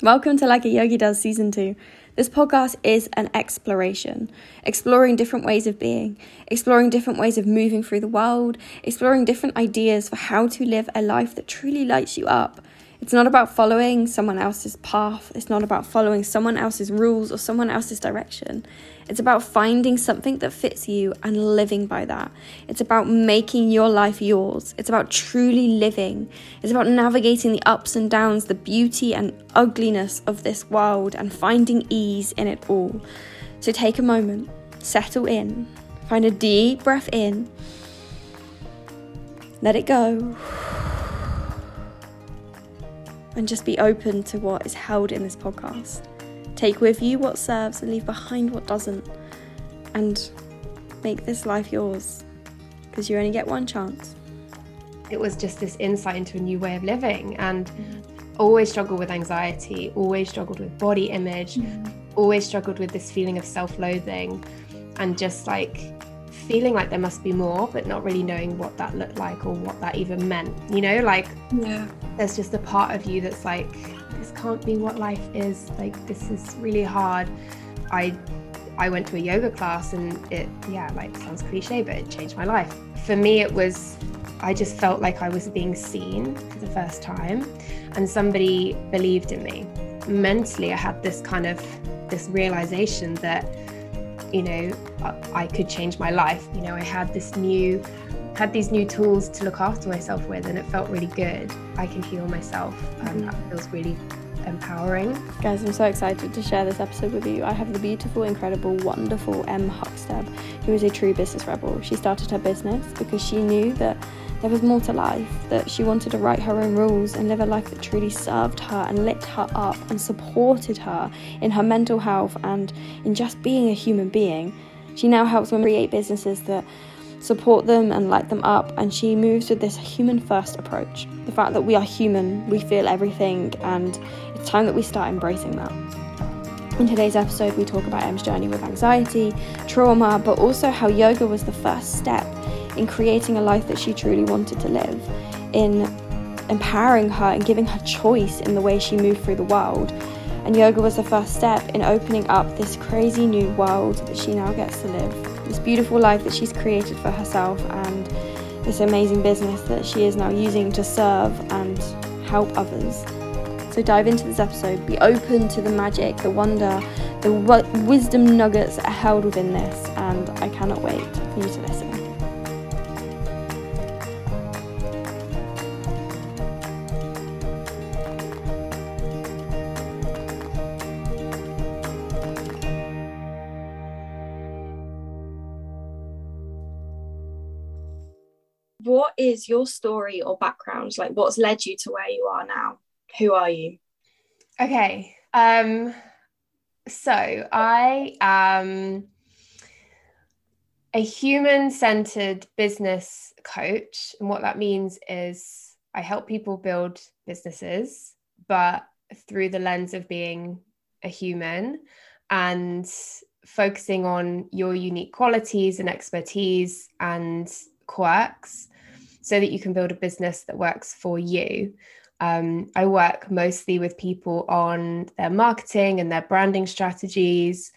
Welcome to Like a Yogi Does Season 2. This podcast is an exploration, exploring different ways of being, exploring different ways of moving through the world, exploring different ideas for how to live a life that truly lights you up. It's not about following someone else's path, it's not about following someone else's rules or someone else's direction. It's about finding something that fits you and living by that. It's about making your life yours. It's about truly living. It's about navigating the ups and downs, the beauty and ugliness of this world, and finding ease in it all. So take a moment, settle in, find a deep breath in, let it go, and just be open to what is held in this podcast. Take with you what serves and leave behind what doesn't. And make this life yours because you only get one chance. It was just this insight into a new way of living and always struggled with anxiety, always struggled with body image, mm. always struggled with this feeling of self loathing and just like feeling like there must be more, but not really knowing what that looked like or what that even meant. You know, like, yeah, there's just a part of you that's like, this can't be what life is. Like this is really hard. I I went to a yoga class and it yeah, like sounds cliche, but it changed my life. For me it was I just felt like I was being seen for the first time and somebody believed in me. Mentally I had this kind of this realization that you know I could change my life. You know, I had this new had these new tools to look after myself with and it felt really good. I can heal myself and mm-hmm. that feels really empowering. Guys, I'm so excited to share this episode with you. I have the beautiful, incredible, wonderful Em Huckstep, who is a true business rebel. She started her business because she knew that there was more to life, that she wanted to write her own rules and live a life that truly served her and lit her up and supported her in her mental health and in just being a human being. She now helps women create businesses that support them and light them up. And she moves with this human first approach the fact that we are human, we feel everything, and it's time that we start embracing that. In today's episode, we talk about Em's journey with anxiety, trauma, but also how yoga was the first step in creating a life that she truly wanted to live, in empowering her and giving her choice in the way she moved through the world. And yoga was the first step in opening up this crazy new world that she now gets to live this beautiful life that she's created for herself and this amazing business that she is now using to serve and help others. So dive into this episode, be open to the magic, the wonder, the wisdom nuggets are held within this, and I cannot wait is your story or background? Like, what's led you to where you are now? Who are you? Okay. Um, so I am a human centered business coach. And what that means is I help people build businesses, but through the lens of being a human and focusing on your unique qualities and expertise and quirks so that you can build a business that works for you. Um, I work mostly with people on their marketing and their branding strategies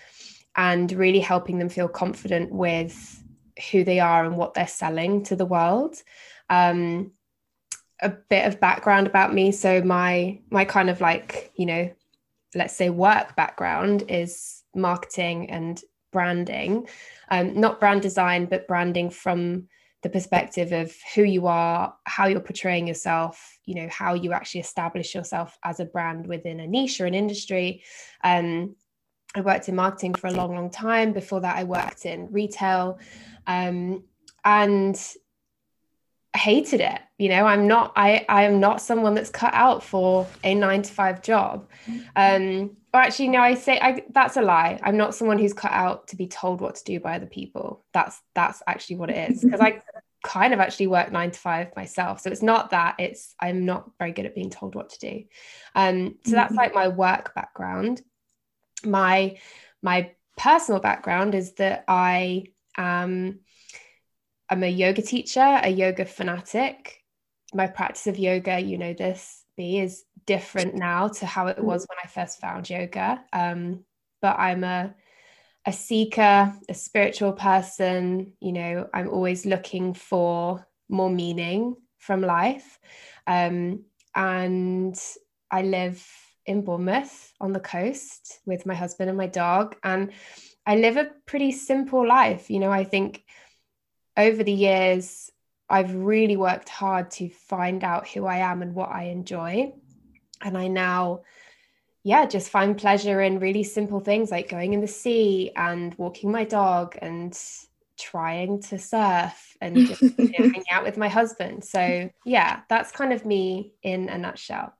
and really helping them feel confident with who they are and what they're selling to the world. Um, a bit of background about me. So my my kind of like, you know, let's say work background is marketing and branding. Um, not brand design, but branding from the perspective of who you are, how you're portraying yourself, you know, how you actually establish yourself as a brand within a niche or an industry. Um, I worked in marketing for a long, long time. Before that, I worked in retail um, and hated it. You know, I'm not, I, I am not someone that's cut out for a nine to five job. Um, or actually, no, I say I, that's a lie. I'm not someone who's cut out to be told what to do by other people. That's that's actually what it is. Because I kind of actually work nine to five myself. So it's not that. It's I'm not very good at being told what to do. Um, so that's like my work background. My my personal background is that I am I'm a yoga teacher, a yoga fanatic. My practice of yoga, you know this, B is different now to how it was when I first found yoga. Um, but I'm a a seeker, a spiritual person. You know, I'm always looking for more meaning from life. Um, and I live in Bournemouth on the coast with my husband and my dog. And I live a pretty simple life. You know, I think over the years, I've really worked hard to find out who I am and what I enjoy. And I now, yeah, just find pleasure in really simple things like going in the sea and walking my dog and trying to surf and just you know, hanging out with my husband. So, yeah, that's kind of me in a nutshell.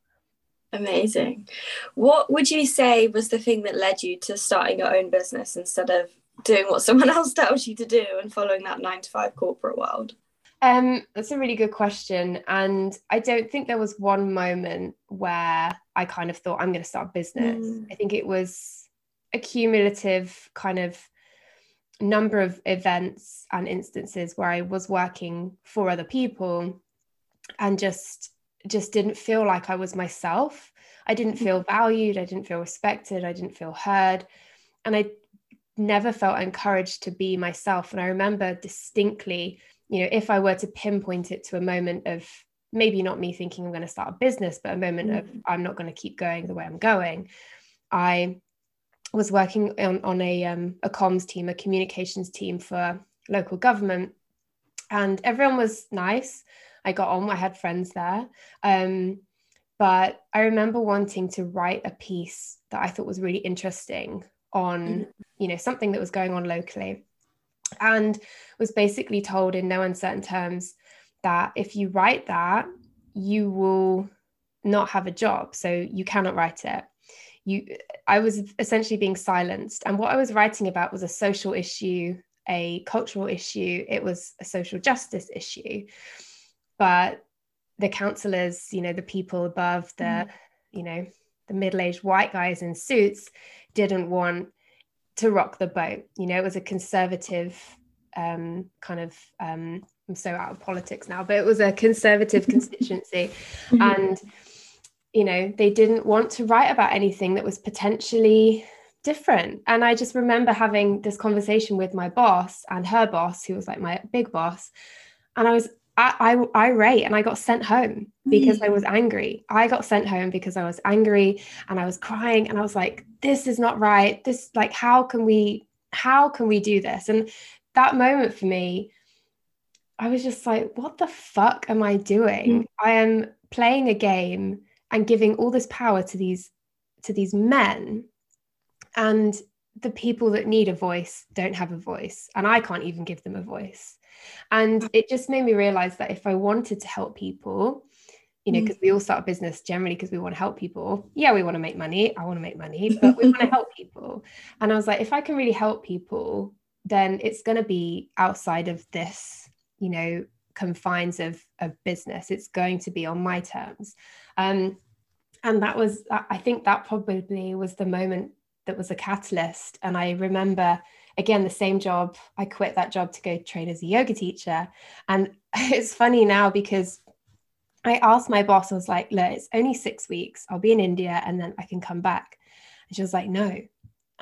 Amazing. What would you say was the thing that led you to starting your own business instead of doing what someone else tells you to do and following that nine to five corporate world? Um, that's a really good question. And I don't think there was one moment where I kind of thought I'm going to start a business. Mm. I think it was a cumulative kind of number of events and instances where I was working for other people and just just didn't feel like I was myself. I didn't mm. feel valued, I didn't feel respected, I didn't feel heard. And I never felt encouraged to be myself. And I remember distinctly, you know, if I were to pinpoint it to a moment of maybe not me thinking I'm going to start a business, but a moment mm. of I'm not going to keep going the way I'm going, I was working on, on a, um, a comms team, a communications team for local government. And everyone was nice. I got on, I had friends there. Um, but I remember wanting to write a piece that I thought was really interesting on, mm-hmm. you know, something that was going on locally. And was basically told in no uncertain terms that if you write that, you will not have a job. So you cannot write it. You I was essentially being silenced. And what I was writing about was a social issue, a cultural issue, it was a social justice issue but the counselors you know the people above the mm. you know the middle-aged white guys in suits didn't want to rock the boat. You know it was a conservative um, kind of um, i'm so out of politics now but it was a conservative constituency. Mm-hmm. and you know they didn't want to write about anything that was potentially different. And i just remember having this conversation with my boss and her boss who was like my big boss. And i was I, I irate and I got sent home because mm. I was angry. I got sent home because I was angry and I was crying and I was like, this is not right. This like how can we how can we do this? And that moment for me, I was just like, what the fuck am I doing? Mm. I am playing a game and giving all this power to these to these men and the people that need a voice don't have a voice and I can't even give them a voice. And it just made me realize that if I wanted to help people, you know, because mm. we all start a business generally because we want to help people. Yeah, we want to make money. I want to make money, but we want to help people. And I was like, if I can really help people, then it's going to be outside of this, you know, confines of, of business. It's going to be on my terms. Um, and that was, I think that probably was the moment that was a catalyst. And I remember again the same job i quit that job to go train as a yoga teacher. And it's funny now because i asked my boss i was like look it's only six weeks. I'll be in india and then i can come back. And she was like no.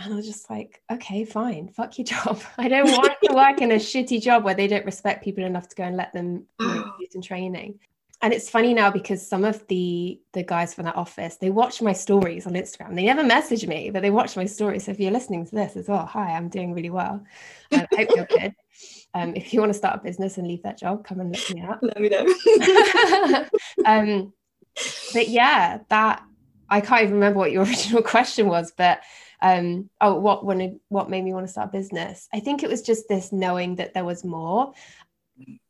And I was just like, okay, fine, fuck your job. I don't want to work in a shitty job where they don't respect people enough to go and let them do some training and it's funny now because some of the the guys from that office they watch my stories on instagram. They never message me but they watch my stories. So if you're listening to this as well hi i'm doing really well. Um, i hope you're good. Um, if you want to start a business and leave that job come and look me up. Let me know. Um, but yeah that i can't even remember what your original question was but um, oh what wanted what made me want to start a business? I think it was just this knowing that there was more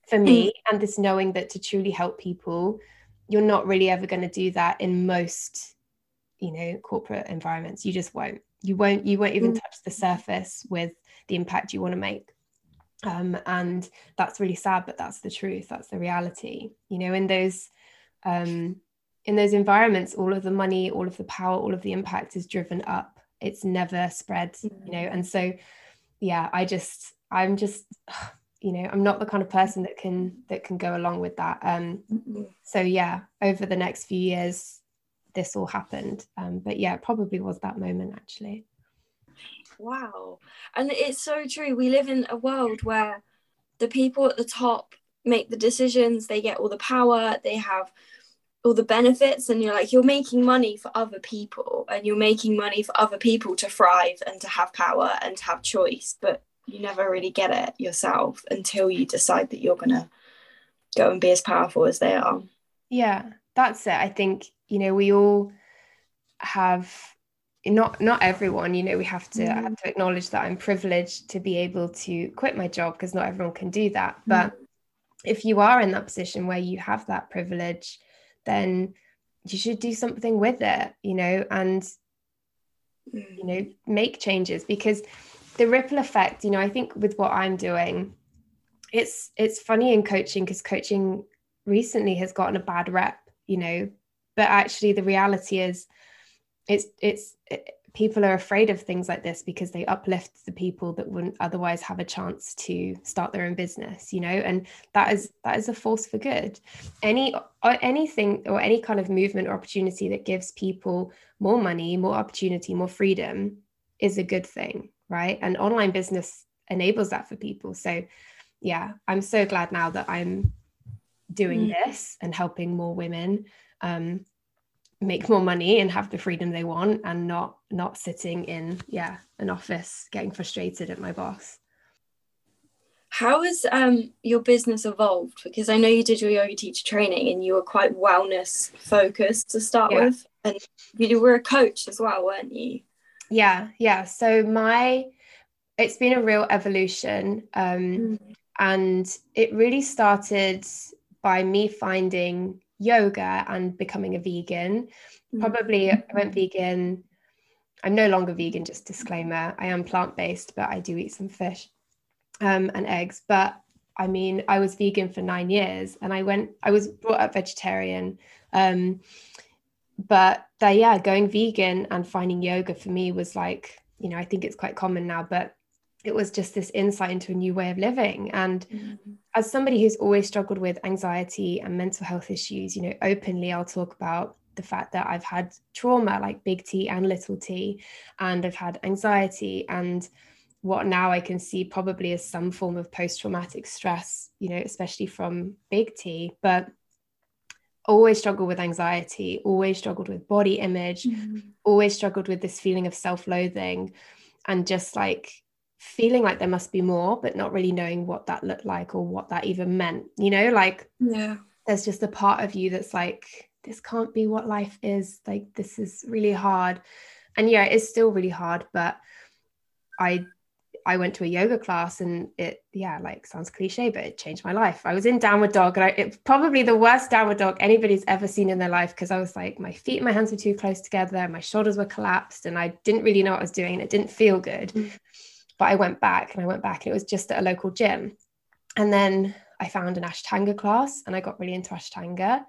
for me mm. and this knowing that to truly help people you're not really ever going to do that in most you know corporate environments you just won't you won't you won't even mm. touch the surface with the impact you want to make um, and that's really sad but that's the truth that's the reality you know in those um, in those environments all of the money all of the power all of the impact is driven up it's never spread you know mm. and so yeah i just i'm just you know i'm not the kind of person that can that can go along with that um so yeah over the next few years this all happened. Um, but yeah, it probably was that moment actually. Wow. And it's so true. We live in a world where the people at the top make the decisions, they get all the power, they have all the benefits, and you're like, you're making money for other people, and you're making money for other people to thrive and to have power and to have choice. But you never really get it yourself until you decide that you're going to go and be as powerful as they are. Yeah, that's it. I think, you know, we all have not not everyone you know we have to mm. have to acknowledge that i'm privileged to be able to quit my job because not everyone can do that mm. but if you are in that position where you have that privilege then you should do something with it you know and mm. you know make changes because the ripple effect you know i think with what i'm doing it's it's funny in coaching because coaching recently has gotten a bad rep you know but actually the reality is it's it's it, people are afraid of things like this because they uplift the people that wouldn't otherwise have a chance to start their own business you know and that is that is a force for good. Any or anything or any kind of movement or opportunity that gives people more money more opportunity more freedom is a good thing right? And online business enables that for people. So yeah i'm so glad now that i'm doing mm. this and helping more women um, make more money and have the freedom they want and not not sitting in yeah an office getting frustrated at my boss. How has um, your business evolved? Because i know you did your yoga teacher training and you were quite wellness focused to start yeah. with. And you were a coach as well weren't you yeah yeah so my it's been a real evolution um, mm. and it really started by me finding yoga and becoming a vegan. Mm-hmm. Probably I went vegan. I'm no longer vegan, just disclaimer. I am plant based, but I do eat some fish um, and eggs. But I mean, I was vegan for nine years and I went, I was brought up vegetarian. Um, but that, yeah, going vegan and finding yoga for me was like, you know, I think it's quite common now, but it was just this insight into a new way of living and mm-hmm. as somebody who's always struggled with anxiety and mental health issues you know openly i'll talk about the fact that i've had trauma like big t and little t and i've had anxiety and what now i can see probably is some form of post-traumatic stress you know especially from big t but always struggled with anxiety always struggled with body image mm-hmm. always struggled with this feeling of self-loathing and just like feeling like there must be more but not really knowing what that looked like or what that even meant you know? Like yeah. there's just a part of you that's like this can't be what life is. Like this is really hard. And yeah it's still really hard but i i went to a yoga class and it yeah like sounds cliche but it changed my life i was in downward dog and I, it's probably the worst downward dog anybody's ever seen in their life because i was like my feet and my hands were too close together my shoulders were collapsed and i didn't really know what i was doing and it didn't feel good mm. But I went back and I went back and it was just at a local gym. And then I found an Ashtanga class and I got really into Ashtanga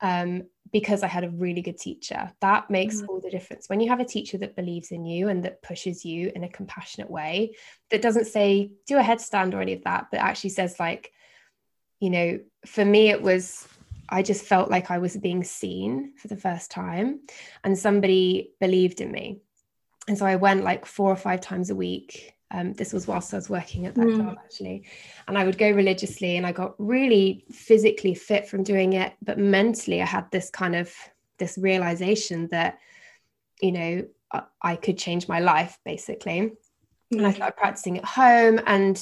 um, because I had a really good teacher. That makes mm all the difference. When you have a teacher that believes in you and that pushes you in a compassionate way, that doesn't say do a headstand or any of that, but actually says, like, you know, for me, it was I just felt like I was being seen for the first time and somebody believed in me. And so I went like four or five times a week um, this was whilst I was working at that mm. job actually. And I would go religiously and I got really physically fit from doing it. But mentally, I had this kind of this realization that, you know, I, I could change my life basically. Mm. And I mm. started practicing at home and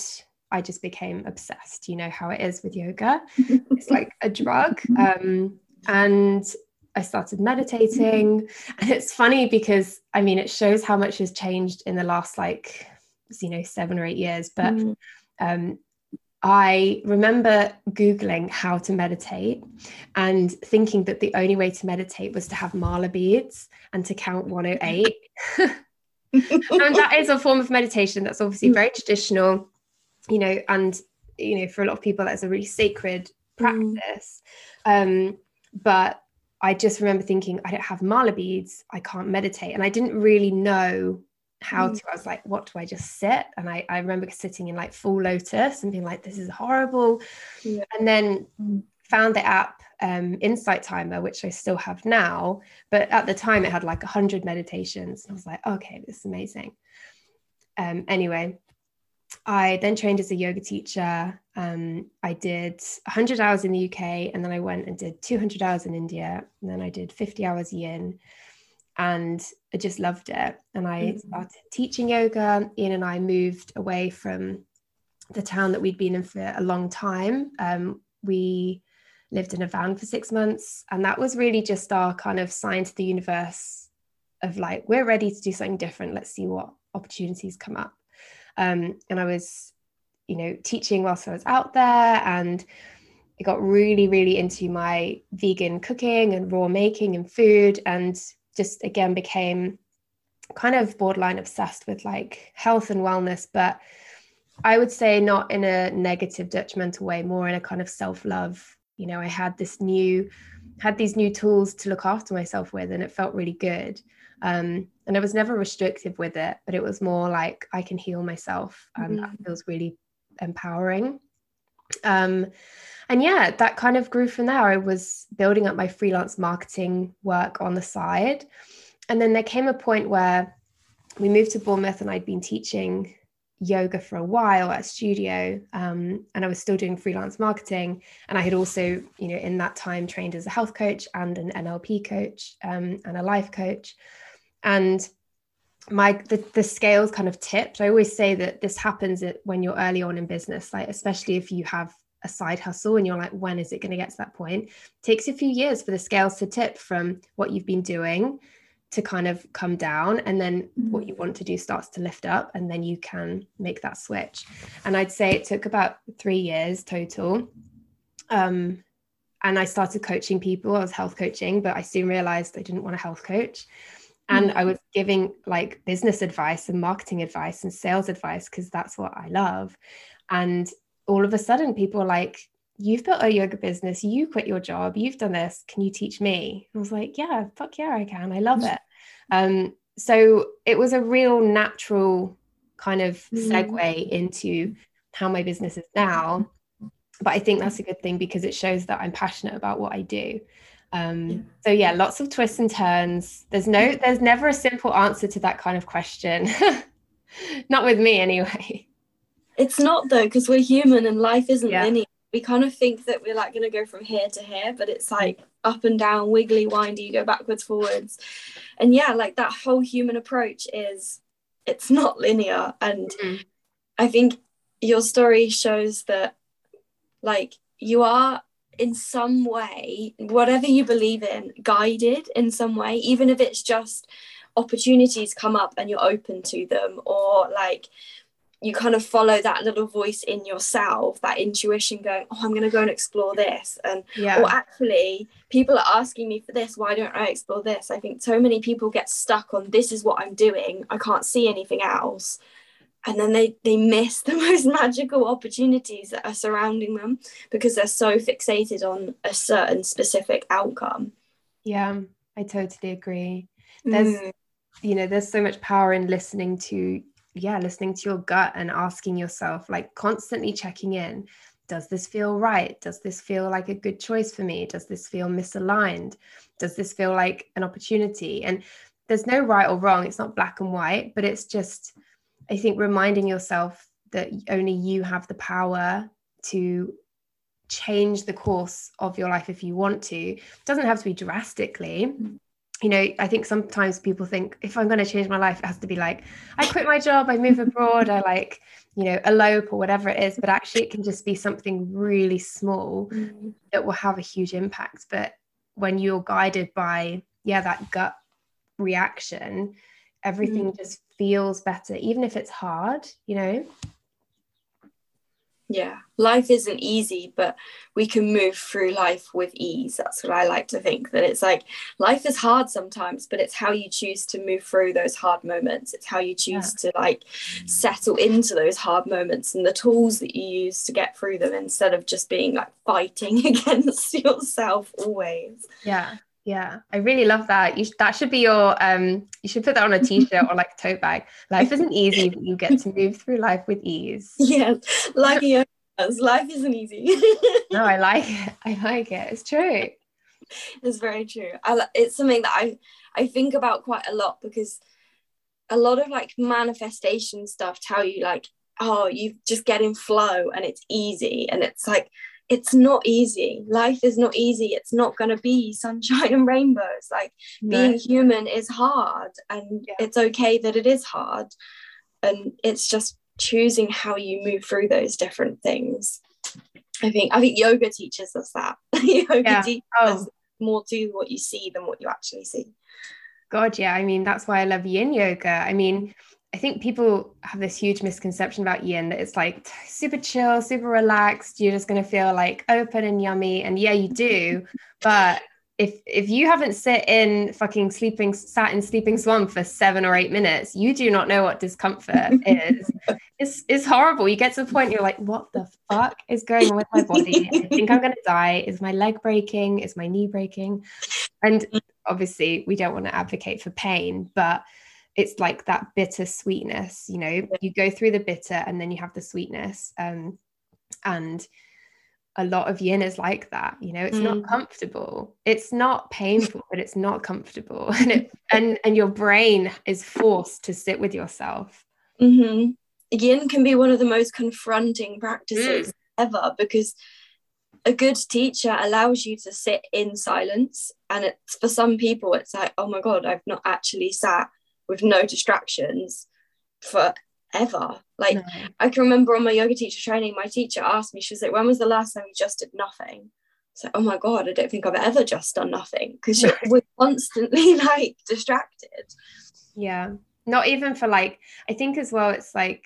I just became obsessed. You know how it is with yoga, it's like a drug. Um, and I started meditating. And it's funny because I mean, it shows how much has changed in the last like you know seven or eight years but mm. um, I remember Googling how to meditate and thinking that the only way to meditate was to have mala beads and to count 108. and that is a form of meditation that's obviously very traditional, you know, and, you know, for a lot of people, that's a really sacred mm. practice. Mm. Um, but I just remember thinking, I don't have mala beads, I can't meditate. And I didn't really know how mm. to i was like what do i just sit and i, I remember sitting in like full lotus and being like this is horrible yeah. and then mm. found the app um, insight timer, which I still have now. But at the time, it had like 100 meditations. I was like, okay, this is amazing. Um, anyway, I then trained as a yoga teacher. Um, I did 100 hours in the UK, and then I went and did 200 hours in India, and then I did 50 hours yin, and I just loved it. And I mm-hmm. started teaching yoga. Ian and I moved away from the town that we'd been in for a long time. Um, we lived in a van for six months, and that was really just our kind of sign to the universe of like we're ready to do something different. Let's see what opportunities come up. Um, and I was, you know, teaching whilst I was out there and I got really, really into my vegan cooking and raw making and food and just again became kind of borderline obsessed with like health and wellness, but I would say not in a negative, detrimental way, more in a kind of self love. You know, I had this new, had these new tools to look after myself with, and it felt really good. Um, and I was never restrictive with it, but it was more like I can heal myself, and mm-hmm. that feels really empowering. Um, and yeah, that kind of grew from there. I was building up my freelance marketing work on the side. And then there came a point where we moved to Bournemouth and I'd been teaching yoga for a while at a studio um, and I was still doing freelance marketing. And I had also, you know, in that time trained as a health coach and an NLP coach um, and a life coach. And my the, the scales kind of tipped. I always say that this happens when you're early on in business, like especially if you have a side hustle and you're like, when is it going to get to that point? It takes a few years for the scales to tip from what you've been doing to kind of come down and then what you want to do starts to lift up and then you can make that switch and i'd say it took about three years total um, and i started coaching people i was health coaching but i soon realized i didn't want a health coach and mm. i was giving like business advice and marketing advice and sales advice because that's what i love and all of a sudden people are like you've built a yoga business, you quit your job, you've done this, can you teach me? I was like, yeah, fuck yeah, I can. I love mm. it. Um, so it was a real natural kind of mm. segue into how my business is now. But I think that's a good thing because it shows that I'm passionate about what I do. Um, so yeah, lots of twists and turns. There's no, there's never a simple answer to that kind of question. not with me anyway. It's not though, because we're human and life isn't yeah. linear we kind of think that we're like going to go from here to here but it's like up and down wiggly windy you go backwards forwards and yeah like that whole human approach is it's not linear and mm-hmm. i think your story shows that like you are in some way whatever you believe in guided in some way even if it's just opportunities come up and you're open to them or like you kind of follow that little voice in yourself, that intuition going, oh, I'm going to go and explore this. And, yeah. or actually, people are asking me for this. Why don't I explore this? I think so many people get stuck on this is what I'm doing. I can't see anything else. And then they, they miss the most magical opportunities that are surrounding them because they're so fixated on a certain specific outcome. Yeah, I totally agree. There's, mm. you know, there's so much power in listening to yeah listening to your gut and asking yourself like constantly checking in does this feel right does this feel like a good choice for me does this feel misaligned does this feel like an opportunity and there's no right or wrong it's not black and white but it's just i think reminding yourself that only you have the power to change the course of your life if you want to it doesn't have to be drastically you know, I think sometimes people think if I'm going to change my life, it has to be like, I quit my job, I move abroad, I like, you know, elope or whatever it is. But actually, it can just be something really small mm-hmm. that will have a huge impact. But when you're guided by, yeah, that gut reaction, everything mm-hmm. just feels better, even if it's hard, you know? yeah life isn't easy but we can move through life with ease that's what i like to think that it's like life is hard sometimes but it's how you choose to move through those hard moments it's how you choose yeah. to like settle into those hard moments and the tools that you use to get through them instead of just being like fighting against yourself always yeah yeah, I really love that. You sh- that should be your um you should put that on a t-shirt or like a tote bag. Life isn't easy, but you get to move through life with ease. Yeah. Like life isn't easy. no, I like it. I like it. It's true. it's very true I, it's something that i i think about quite a lot because a lot of like manifestation stuff tell you like oh you just get in flow and it's easy and it's like it's not easy. Life is not easy. It's not going to be sunshine and rainbows. Like no. being human is hard and yeah. it's okay that it is hard. And it's just choosing how you move through those different things. I think i think yoga teaches us that. Yoga yeah. Oh. teaches oh. us more to what you see than what you actually see. God yeah. I mean that's why i love yin yoga. I mean I think people have this huge misconception about yin that it's like super chill, super relaxed. You're just going to feel like open and yummy. And yeah, you do. But if if you haven't sit in fucking sleeping sat in sleeping swan for seven or eight minutes, you do not know what discomfort is. It's it's horrible. You get to the point you're like, what the fuck is going on with my body? I think I'm gonna die. Is my leg breaking? Is my knee breaking? And obviously, we don't want to advocate for pain, but it's like that bitter sweetness you know you go through the bitter and then you have the sweetness um, and a lot of yin is like that you know it's mm. not comfortable it's not painful but it's not comfortable and it and and your brain is forced to sit with yourself mm-hmm. yin can be one of the most confronting practices mm. ever because a good teacher allows you to sit in silence and it's for some people it's like oh my god i've not actually sat with no distractions forever. Like no. I can remember on my yoga teacher training, my teacher asked me, she was like, when was the last time you just did nothing? So, oh my God, I don't think I've ever just done nothing because we're constantly like distracted. Yeah. Not even for like, I think as well, it's like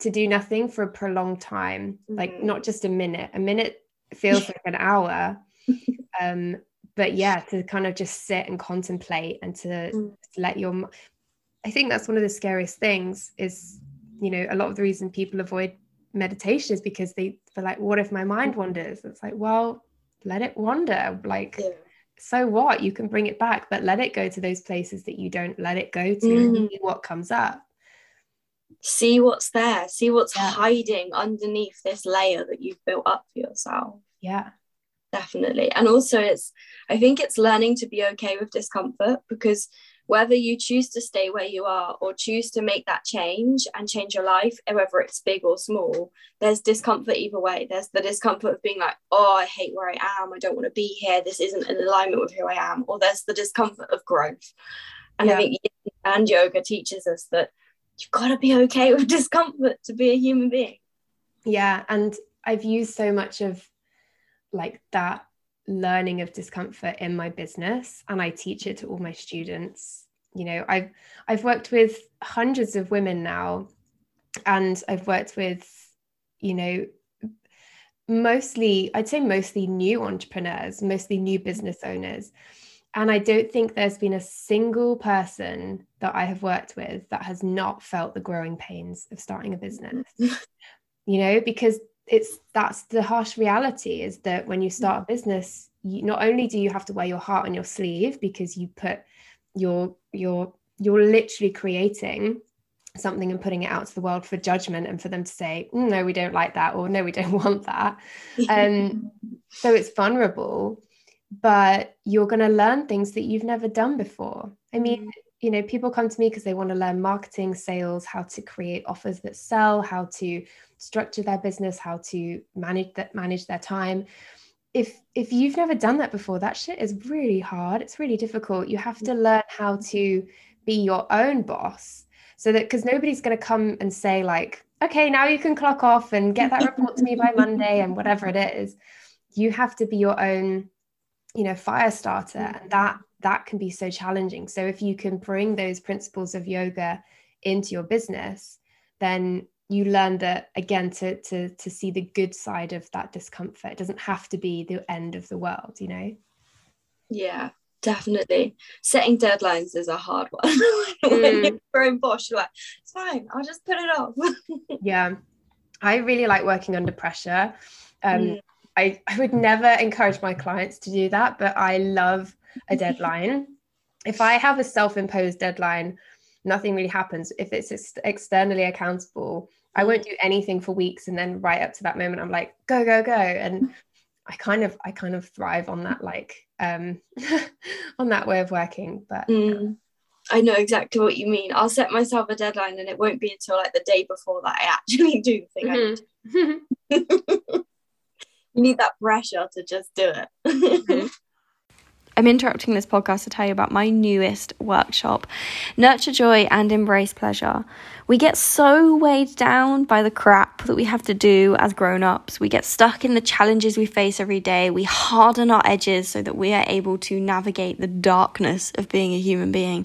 to do nothing for a prolonged time, mm-hmm. like not just a minute. A minute feels like an hour. um, but yeah, to kind of just sit and contemplate and to, mm. to let your I think that's one of the scariest things is, you know, a lot of the reason people avoid meditation is because they feel like, what if my mind wanders? It's like, well, let it wander. Like, yeah. so what? You can bring it back, but let it go to those places that you don't let it go to mm. what comes up. See what's there, see what's yeah. hiding underneath this layer that you've built up for yourself. Yeah. Definitely. And also it's I think it's learning to be okay with discomfort because whether you choose to stay where you are or choose to make that change and change your life, whether it's big or small, there's discomfort either way. There's the discomfort of being like, oh, I hate where I am. I don't want to be here. This isn't in alignment with who I am. Or there's the discomfort of growth. And yeah. I think and yoga teaches us that you've got to be okay with discomfort to be a human being. Yeah. And I've used so much of like that learning of discomfort in my business and I teach it to all my students. You know, I've I've worked with hundreds of women now and I've worked with, you know, mostly I'd say mostly new entrepreneurs, mostly new business owners. And I don't think there's been a single person that I have worked with that has not felt the growing pains of starting a business. you know, because it's that's the harsh reality is that when you start a business you not only do you have to wear your heart on your sleeve because you put your your you're literally creating something and putting it out to the world for judgment and for them to say mm, no we don't like that or no we don't want that um so it's vulnerable but you're going to learn things that you've never done before i mean mm. You know people come to me because they want to learn marketing sales how to create offers that sell how to structure their business, how to manage that manage their time. If if you've never done that before, that shit is really hard. It's really difficult. You have to mm-hmm. learn how to be your own boss. So that because nobody's going to come and say like, okay, now you can clock off and get that report to me by Monday and whatever it is. You have to be your own, you know, fire starter, and that that can be so challenging. So if you can bring those principles of yoga into your business, then you learn that again to to to see the good side of that discomfort. It doesn't have to be the end of the world you know? Yeah definitely. Setting deadlines is a hard one. When mm. you're in boss you're like it's fine i'll just put it off. Yeah. I really like working under pressure. Um mm. I, I would never encourage my clients to do that but i love a deadline if i have a self-imposed deadline nothing really happens. If it's ex- externally accountable, I won't do anything for weeks. And then right up to that moment, I'm like, go, go, go. And I kind of I kind of thrive on that like um on that way of working but mm. I know exactly what you mean. I'll set myself a deadline and it won't be until like the day before that I actually do the thing. Mm-hmm. you need that pressure to just do it. I'm interrupting this podcast to tell you about my newest workshop, Nurture Joy and Embrace Pleasure. We get so weighed down by the crap that we have to do as grown ups. We get stuck in the challenges we face every day. We harden our edges so that we are able to navigate the darkness of being a human being.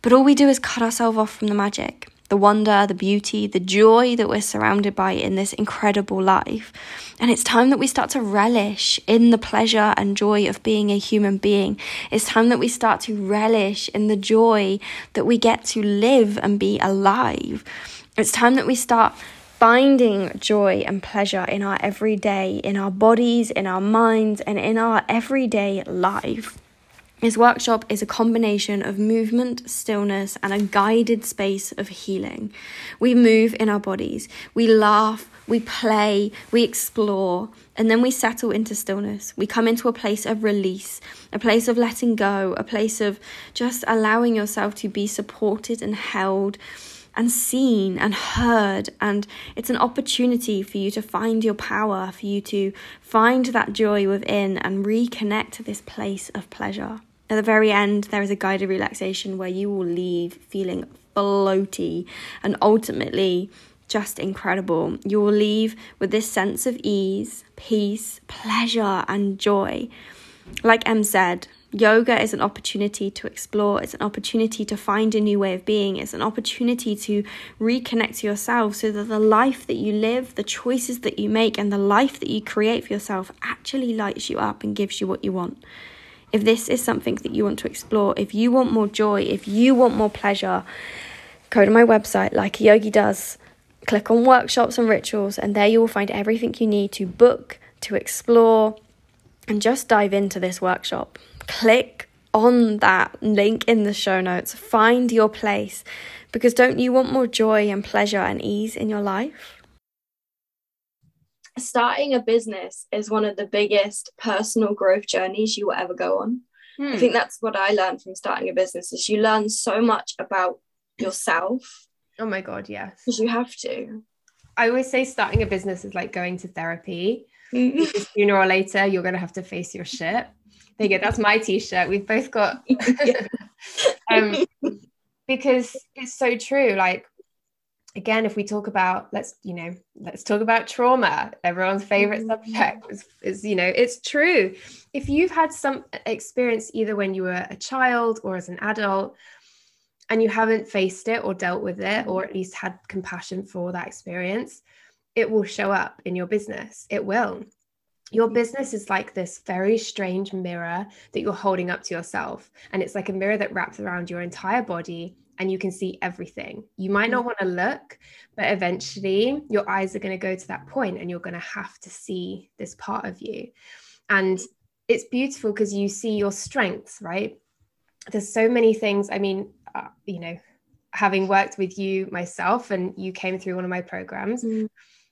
But all we do is cut ourselves off from the magic the wonder, the beauty, the joy that we're surrounded by in this incredible life. And it's time that we start to relish in the pleasure and joy of being a human being. It's time that we start to relish in the joy that we get to live and be alive. It's time that we start finding joy and pleasure in our everyday, in our bodies, in our minds, and in our everyday life. His workshop is a combination of movement, stillness, and a guided space of healing. We move in our bodies, we laugh, we play, we explore, and then we settle into stillness. We come into a place of release, a place of letting go, a place of just allowing yourself to be supported and held and seen and heard. And it's an opportunity for you to find your power, for you to find that joy within and reconnect to this place of pleasure. At the very end, there is a guided relaxation where you will leave feeling floaty and ultimately just incredible. You will leave with this sense of ease, peace, pleasure, and joy. Like Em said, yoga is an opportunity to explore, it's an opportunity to find a new way of being, it's an opportunity to reconnect to yourself so that the life that you live, the choices that you make, and the life that you create for yourself actually lights you up and gives you what you want if this is something that you want to explore, if you want more joy, if you want more pleasure, go to my website, like a yogi does. Click on workshops and rituals, and there you will find everything you need to book, to explore, and just dive into this workshop. Click on that link in the show notes. Find your place because don't you want more joy and pleasure and ease in your life? Starting a business is one of the biggest personal growth journeys you will ever go on. Hmm. I think that's what I learned from starting a business is you learn so much about yourself. Oh my god, yes. Because you have to. I always say starting a business is like going to therapy. sooner or later you're going to have to face your shit. There you go. That's my t-shirt. We've both got um because it's so true. Like again if we talk about let's you know let's talk about trauma. Everyone's favorite mm-hmm. subject is, is, you know it's true. If you've had some experience either when you were a child or as an adult and you haven't faced it or dealt with it or at least had compassion for that experience it will show up in your business. It will. Your business is like this very strange mirror that you're holding up to yourself. And it's like a mirror that wraps around your entire body and you can see everything. You might not mm. want to look, but eventually your eyes are going to go to that point and you're going to have to see this part of you. And it's beautiful because you see your strengths, right? There's so many things. I mean, uh, you know, having worked with you myself and you came through one of my programs, mm.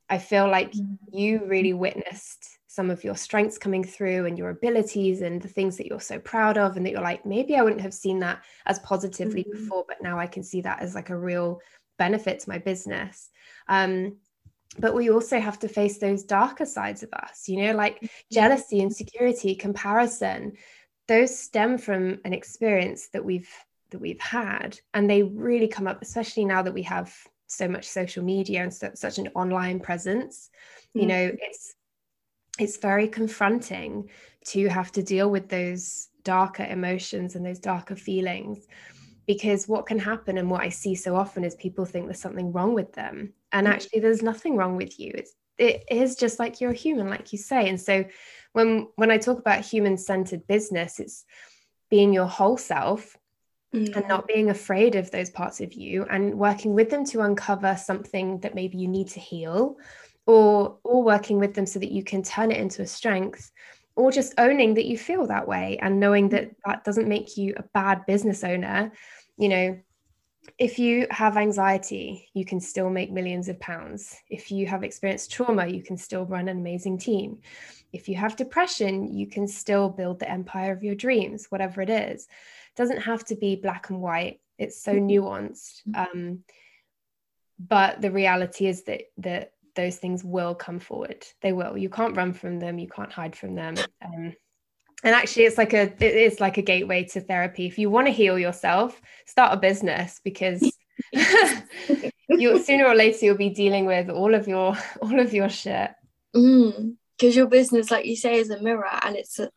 I feel like mm. you really witnessed some of your strengths coming through and your abilities and the things that you're so proud of and that you're like maybe i wouldn't have seen that as positively mm-hmm. before but now i can see that as like a real benefit to my business um, but we also have to face those darker sides of us you know like mm-hmm. jealousy insecurity comparison those stem from an experience that we've that we've had and they really come up especially now that we have so much social media and so, such an online presence mm-hmm. you know it's it's very confronting to have to deal with those darker emotions and those darker feelings because what can happen and what i see so often is people think there's something wrong with them and mm. actually there's nothing wrong with you it's it is just like you're a human like you say and so when when i talk about human centered business it's being your whole self mm-hmm. and not being afraid of those parts of you and working with them to uncover something that maybe you need to heal or or working with them so that you can turn it into a strength or just owning that you feel that way and knowing that that doesn't make you a bad business owner you know if you have anxiety, you can still make millions of pounds. If you have experienced trauma, you can still run an amazing team. If you have depression, you can still build the empire of your dreams, whatever it is. It doesn't have to be black and white. It's so mm-hmm. nuanced. Um, but the reality is that that those things will come forward. They will. You can't run from them. You can't hide from them. Um, and actually it's like a it is like a gateway to therapy if you want to heal yourself start a business because you sooner or later you'll be dealing with all of your all of your shit because mm, your business like you say is a mirror and it's a,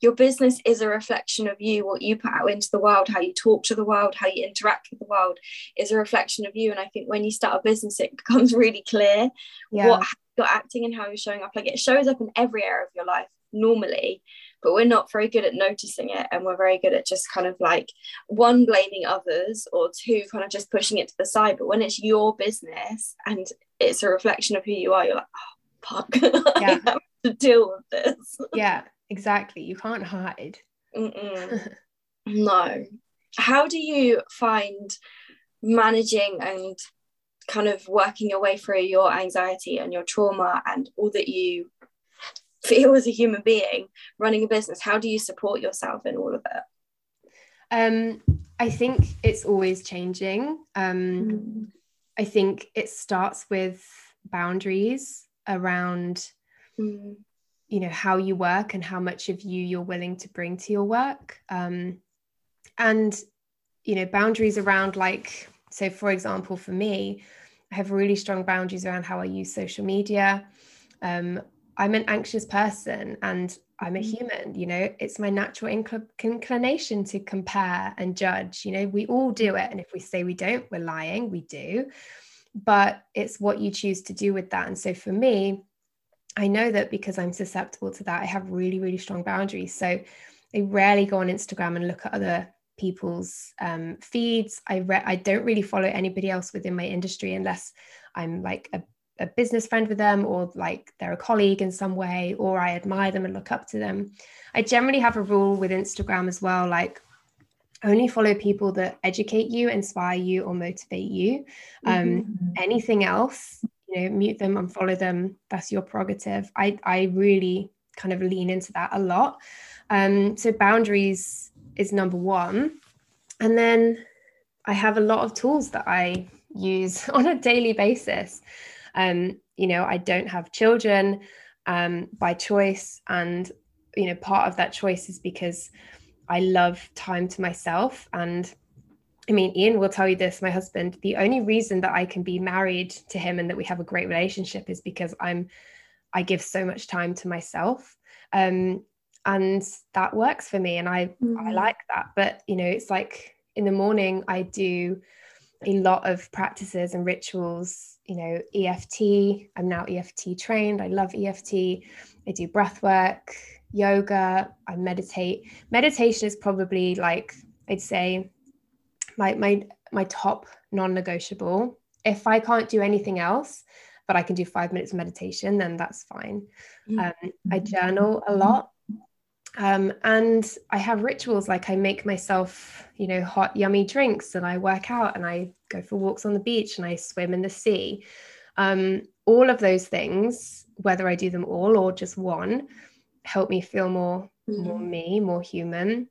your business is a reflection of you what you put out into the world how you talk to the world how you interact with the world is a reflection of you. And i think when you start a business it becomes really clear yeah. what you're acting and how you're showing up. Like it shows up in every area of your life normally but we're not very good at noticing it. And we're very good at just kind of like one blaming others or two kind of just pushing it to the side. But when it's your business and it's a reflection of who you are you're like oh fuck. Yeah. I have to deal with this. Yeah exactly you can't hide. No. How do you find managing and kind of working your way through your anxiety and your trauma and all that you feel as a human being running a business? How do you support yourself in all of it? Um i think it's always changing. Um mm. i think it starts with boundaries around mm. You know how you work and how much of you you're willing to bring to your work um and you know boundaries around like so for example for me i have really strong boundaries around how i use social media um, I'm an anxious person and I'm a mm. human, you know, it's my natural incl- inclination to compare and judge. You know, we all do it. And if we say we don't, we're lying, we do. But it's what you choose to do with that. And so for me, I know that because I'm susceptible to that, I have really, really strong boundaries. So I rarely go on Instagram and look at other people's um, feeds. I re- I don't really follow anybody else within my industry unless I'm like a a business friend with them or like they're a colleague in some way or I admire them and look up to them. I generally have a rule with Instagram as well like only follow people that educate you, inspire you, or motivate you. Um, mm-hmm. Anything else, you know, mute them, unfollow them. That's your prerogative. I I really kind of lean into that a lot. Um, so boundaries is number one, and then I have a lot of tools that I use on a daily basis. Um, you know, I don't have children um, by choice. And, you know, part of that choice is because I love time to myself. And I mean, Ian will tell you this, my husband, the only reason that I can be married to him and that we have a great relationship is because I'm, I give so much time to myself. Um, and that works for me. And I, mm. I like that. But, you know, it's like in the morning, I do a lot of practices and rituals you know eft i'm now eft trained i love eft i do breath work yoga i meditate meditation is probably like i'd say my my my top non-negotiable if i can't do anything else but i can do five minutes of meditation then that's fine mm. um, i journal a lot um, and I have rituals like I make myself, you know, hot, yummy drinks and I work out and I go for walks on the beach and I swim in the sea. Um, all of those things, whether I do them all or just one, help me feel more, mm-hmm. more me, more human.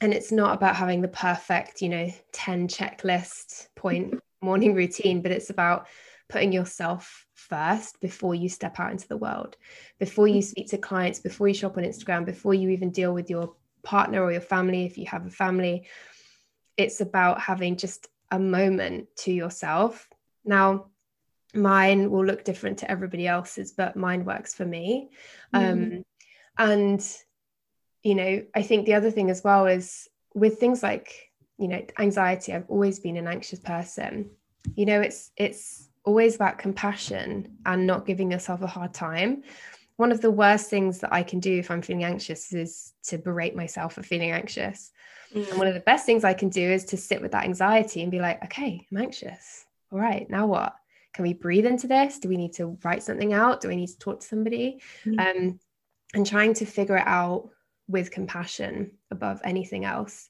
And it's not about having the perfect, you know, 10 checklist point morning routine, but it's about putting yourself first before you step out into the world, before you speak to clients, before you shop on Instagram, before you even deal with your partner or your family, if you have a family. It's about having just a moment to yourself. Now, mine will look different to everybody else's, but mine works for me. Mm. Um, and, you know, I think the other thing as well is with things like, you know, anxiety, I've always been an anxious person. You know, it's, it's, always about compassion and not giving yourself a hard time. One of the worst things that I can do if I'm feeling anxious is to berate myself for feeling anxious. Mm. And one of the best things I can do is to sit with that anxiety and be like, okay, I'm anxious. All right, now what? Can we breathe into this? Do we need to write something out? Do we need to talk to somebody? Mm. Um, and trying to figure it out with compassion above anything else.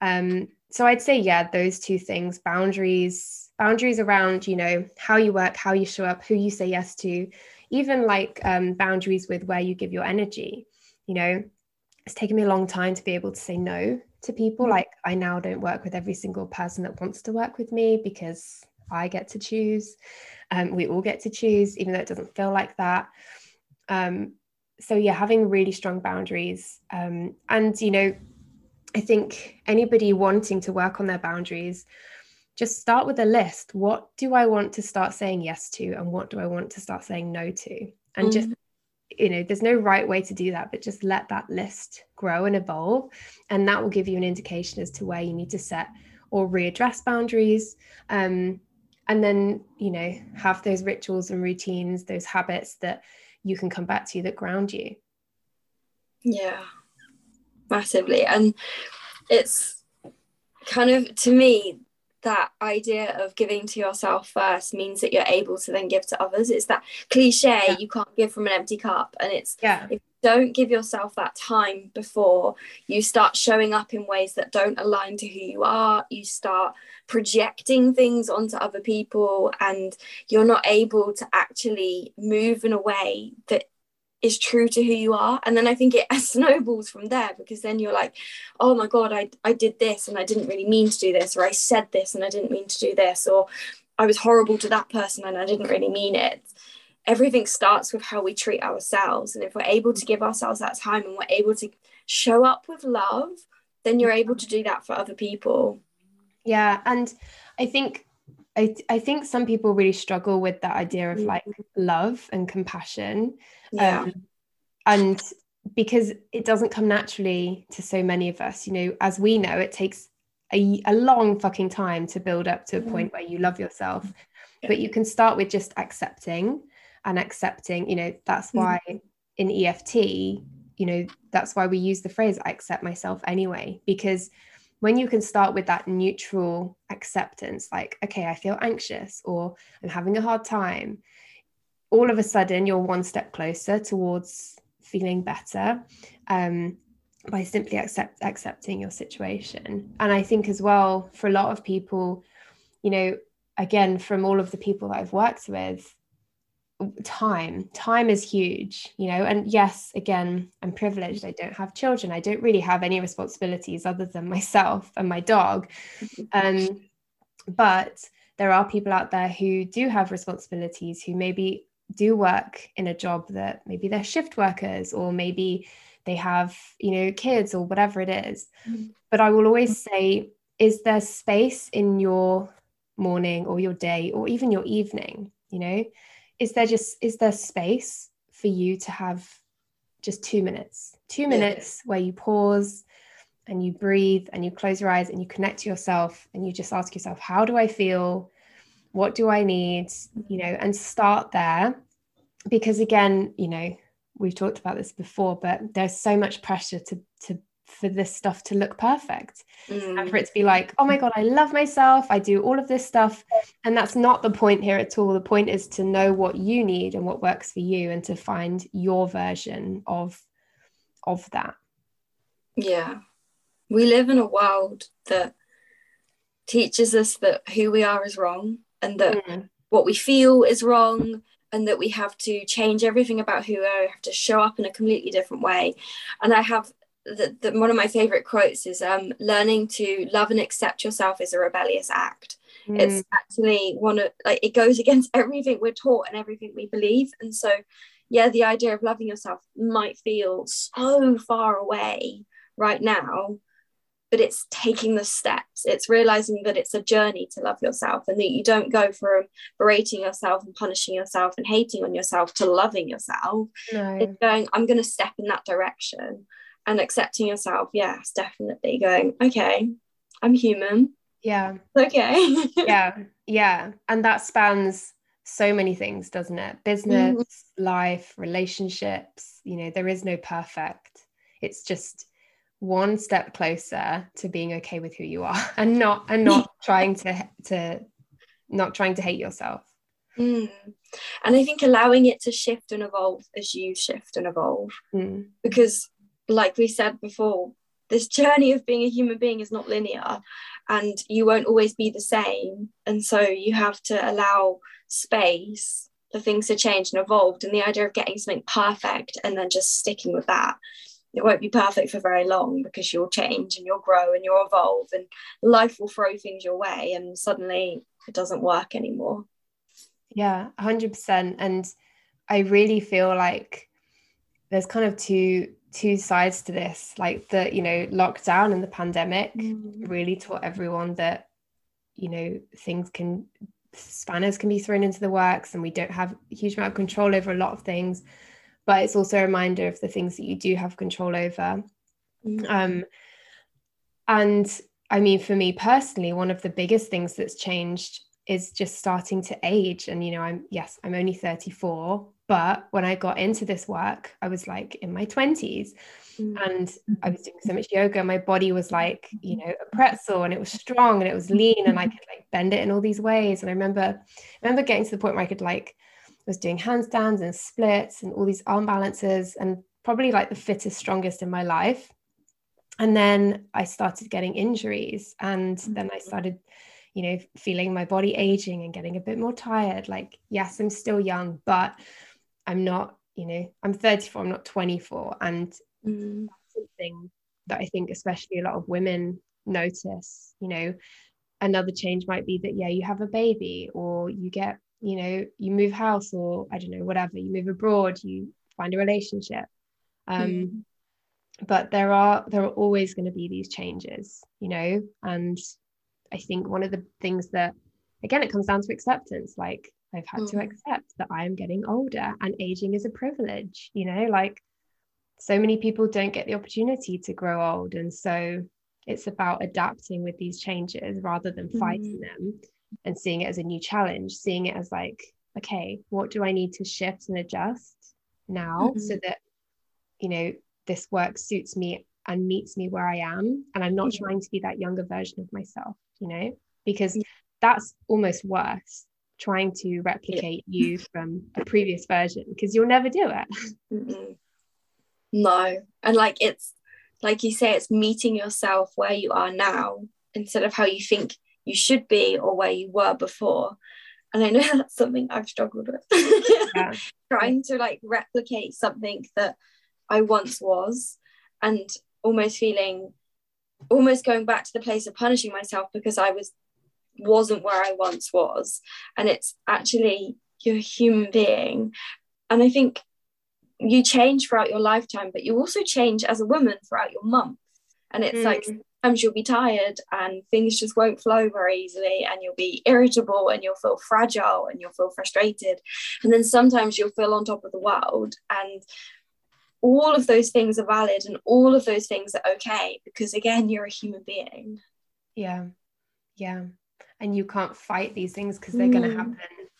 Um, so I'd say, yeah, those two things boundaries, boundaries around, you know, how you work, how you show up, who you say yes to, even like um, boundaries with where you give your energy. You know, it's taken me a long time to be able to say no to people. Mm. Like, I now don't work with every single person that wants to work with me because I get to choose. Um, we all get to choose, even though it doesn't feel like that. Um, so, yeah, having really strong boundaries. Um, and, you know, I think anybody wanting to work on their boundaries, just start with a list. What do I want to start saying yes to? And what do I want to start saying no to? And mm-hmm. just, you know, there's no right way to do that, but just let that list grow and evolve. And that will give you an indication as to where you need to set or readdress boundaries. Um, and then, you know, have those rituals and routines, those habits that you can come back to that ground you. Yeah, massively and it's kind of to me that idea of giving to yourself first means that you're able to then give to others it's that cliche yeah. you can't give from an empty cup and it's yeah if don't give yourself that time before you start showing up in ways that don't align to who you are. You start projecting things onto other people and you're not able to actually move in a way that is true to who you are. And then i think it snowballs from there because then you're like oh my god I, I did this and i didn't really mean to do this or i said this and i didn't mean to do this or i was horrible to that person and i didn't really mean it everything starts with how we treat ourselves and if we're able to give ourselves that time and we're able to show up with love then you're able to do that for other people yeah and i think I, I think some people really struggle with that idea of like love and compassion. Yeah. Um, and because it doesn't come naturally to so many of us, you know, as we know, it takes a, a long fucking time to build up to a point where you love yourself. Yeah. But you can start with just accepting and accepting, you know, that's why mm-hmm. in EFT, you know, that's why we use the phrase I accept myself anyway, because when you can start with that neutral acceptance, like, okay, I feel anxious or I'm having a hard time, all of a sudden you're one step closer towards feeling better um, by simply accept accepting your situation. And I think as well, for a lot of people, you know, again, from all of the people that I've worked with, time. Time is huge you know and yes again i'm privileged. I don't have children. I don't really have any responsibilities other than myself and my dog. Um but there are people out there who do have responsibilities who maybe do work in a job that maybe they're shift workers or maybe they have you know kids or whatever it is. Mm-hmm. but i will always say is there space in your morning or your day or even your evening you know is there just is there space for you to have just two minutes? Two minutes yeah. where you pause and you breathe and you close your eyes and you connect to yourself and you just ask yourself how do i feel? What do i need? You know and start there. Because again you know we've talked about this before but there's so much pressure to to for this stuff to look perfect. Mm. and for it to be like oh my god i love myself. I do all of this stuff. And that's not the point here at all. The point is to know what you need and what works for you and to find your version of of that. Yeah. We live in a world that teaches us that who we are is wrong and that mm. what we feel is wrong and that we have to change everything about who we are, we have to show up in a completely different way. And I have the, the, one of my favorite quotes is um, learning to love and accept yourself is a rebellious act. Mm. it's actually one of like it goes against everything we're taught and everything we believe. And so yeah the idea of loving yourself might feel so far away right now but it's taking the steps. It's realizing that it's a journey to love yourself and that you don't go from berating yourself and punishing yourself and hating on yourself to loving yourself. No. it's going i'm going to step in that direction and accepting yourself. Yes definitely going okay i'm human. Yeah. Okay. Yeah. Yeah. And that spans so many things doesn't it? Business mm-hmm. life relationships you know there is no perfect. It's just one step closer to being okay with who you are and not and not trying to to not trying to hate yourself. Mm. and i think allowing it to shift and evolve as you shift and evolve. Mm. because like we said before, this journey of being a human being is not linear and you won't always be the same and so you have to allow space for things to change and evolve and the idea of getting something perfect and then just sticking with that it won't be perfect for very long because you'll change and you'll grow and you'll evolve and life will throw things your way and suddenly it doesn't work anymore. Yeah 100% and i really feel like there's kind of two two sides to this like the you know lockdown and the pandemic mm. really taught everyone that you know things can spanners can be thrown into the works and we don't have a huge amount of control over a lot of things but it's also a reminder of the things that you do have control over mm. um and i mean for me personally one of the biggest things that's changed is just starting to age and you know i'm yes i'm only 34 but when I got into this work, I was like in my 20s mm-hmm. and I was doing so much yoga. My body was like, you know, a pretzel and it was strong and it was lean and I could like bend it in all these ways. And I remember, I remember getting to the point where I could like, was doing handstands and splits and all these arm balances and probably like the fittest, strongest in my life. And then I started getting injuries and then I started you know feeling my body aging and getting a bit more tired like yes i'm still young but I'm not, you know, I'm 34, I'm not 24. And mm. that's something that I think, especially a lot of women notice, you know, another change might be that, yeah, you have a baby or you get, you know, you move house or I don't know, whatever, you move abroad, you find a relationship. Um, mm. But there are there are always going to be these changes, you know, and I think one of the things that again it comes down to acceptance like I've had mm. to accept that I am getting older and aging is a privilege, you know, like so many people don't get the opportunity to grow old. And so it's about adapting with these changes rather than fighting mm. them and seeing it as a new challenge, seeing it as like, okay, what do I need to shift and adjust now mm-hmm. so that, you know, this work suits me and meets me where I am. And I'm not mm-hmm. trying to be that younger version of myself, you know, because that's almost worse trying to replicate yeah. you from a previous version because you'll never do it. Mm-mm. No. And like it's like you say, it's meeting yourself where you are now instead of how you think you should be or where you were before. And I know that's something I've struggled with. Yeah. Trying to like replicate something that I once was and almost feeling almost going back to the place of punishing myself because I was wasn't where I once was. And it's actually you're a human being. And I think you change throughout your lifetime, but you also change as a woman throughout your month. And it's mm. like sometimes you'll be tired and things just won't flow very easily, and you'll be irritable and you'll feel fragile and you'll feel frustrated. And then sometimes you'll feel on top of the world. And all of those things are valid and all of those things are okay because, again, you're a human being. Yeah. Yeah and you can't fight these things because they're mm. going to happen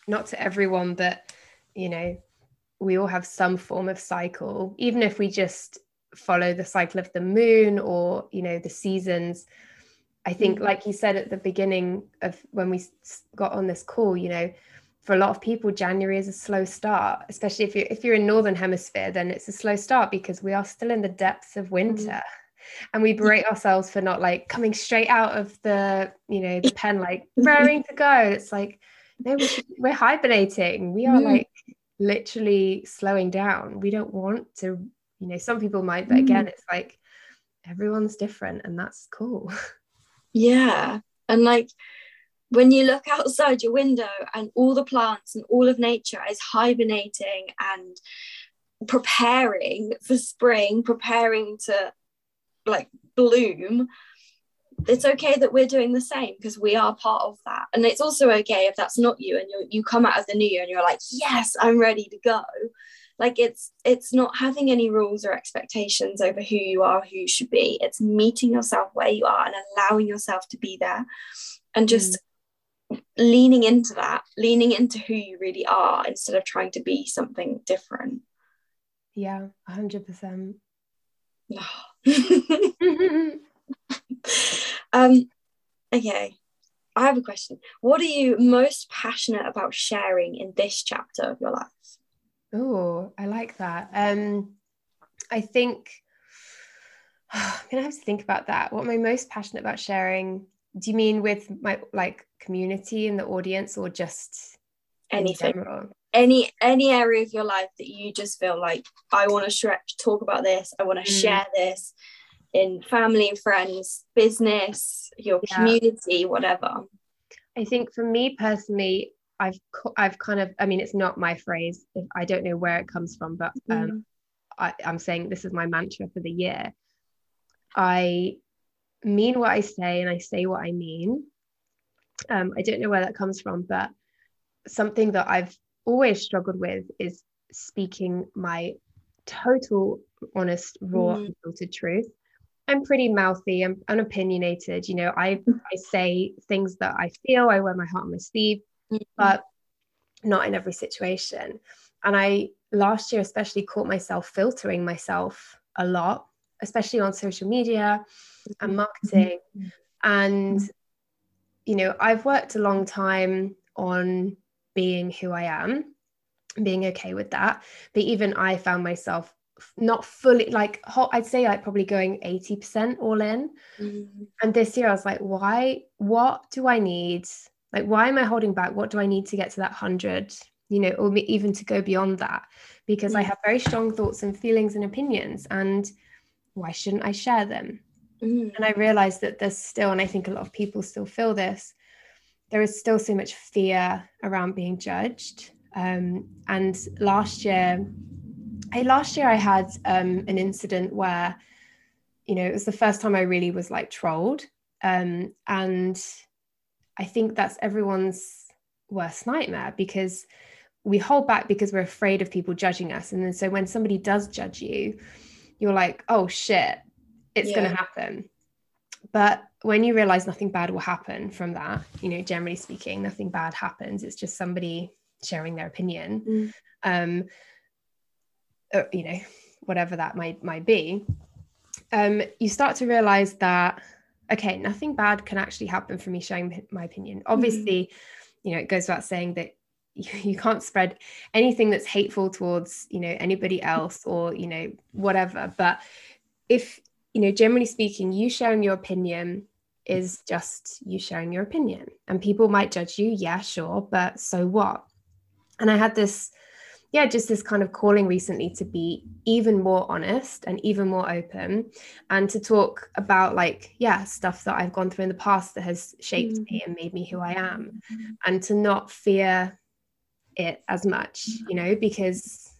not to everyone but you know we all have some form of cycle even if we just follow the cycle of the moon or you know the seasons i think mm. like you said at the beginning of when we got on this call you know for a lot of people january is a slow start especially if you're if you're in northern hemisphere then it's a slow start because we are still in the depths of winter mm and we berate ourselves for not like coming straight out of the you know the pen like raring to go. It's like no we should, we're hibernating. We are mm. like literally slowing down. We don't want to you know some people might but again mm. it's like everyone's different and that's cool. Yeah. And like when you look outside your window and all the plants and all of nature is hibernating and preparing for spring preparing to like bloom it's okay that we're doing the same because we are part of that. And it's also okay if that's not you and you you come out of the new year and you're like yes i'm ready to go. Like it's it's not having any rules or expectations over who you are who you should be. It's meeting yourself where you are and allowing yourself to be there and just mm. leaning into that leaning into who you really are instead of trying to be something different. Yeah 100% um, okay, I have a question. What are you most passionate about sharing in this chapter of your life? Oh, I like that. Um, I think I'm gonna have to think about that. What am I most passionate about sharing? Do you mean with my like community and the audience, or just anything? Any any area of your life that you just feel like I want to stretch, talk about this. I want to mm. share this in family and friends, business, your yeah. community, whatever. I think for me personally, I've I've kind of I mean it's not my phrase. I don't know where it comes from, but um, mm. I, I'm saying this is my mantra for the year. I mean what I say and I say what I mean. Um, I don't know where that comes from, but something that I've always struggled with is speaking my total, honest, raw, mm. unfiltered truth. I'm pretty mouthy, I'm unopinionated. You know, I, I say things that I feel, I wear my heart on my sleeve, mm-hmm. but not in every situation. And I last year especially caught myself filtering myself a lot especially on social media and mm-hmm. marketing. Mm-hmm. And, you know, I've worked a long time on being who I am, being okay with that. But even I found myself not fully like I'd say like probably going 80% all in. Mm-hmm. And this year I was like, why, what do I need? Like, why am I holding back? What do I need to get to that hundred? You know, or even to go beyond that? Because mm-hmm. I have very strong thoughts and feelings and opinions. And why shouldn't I share them? Mm. And I realized that there's still, and I think a lot of people still feel this, there is still so much fear around being judged. Um, and last year, I, last year I had um, an incident where, you know, it was the first time I really was like trolled. Um, and I think that's everyone's worst nightmare because we hold back because we're afraid of people judging us. And then so when somebody does judge you, you're like, oh shit, it's yeah. going to happen. But when you realize nothing bad will happen from that, you know, generally speaking, nothing bad happens. It's just somebody sharing their opinion. Mm. Um, or, you know, whatever that might might be. Um, you start to realize that okay, nothing bad can actually happen from me sharing my opinion. Obviously, mm. you know, it goes without saying that you can't spread anything that's hateful towards you know anybody else or you know whatever but if you know generally speaking you sharing your opinion is just you sharing your opinion and people might judge you yeah sure but so what and i had this yeah just this kind of calling recently to be even more honest and even more open and to talk about like yeah stuff that i've gone through in the past that has shaped mm-hmm. me and made me who i am mm-hmm. and to not fear it as much, you know, because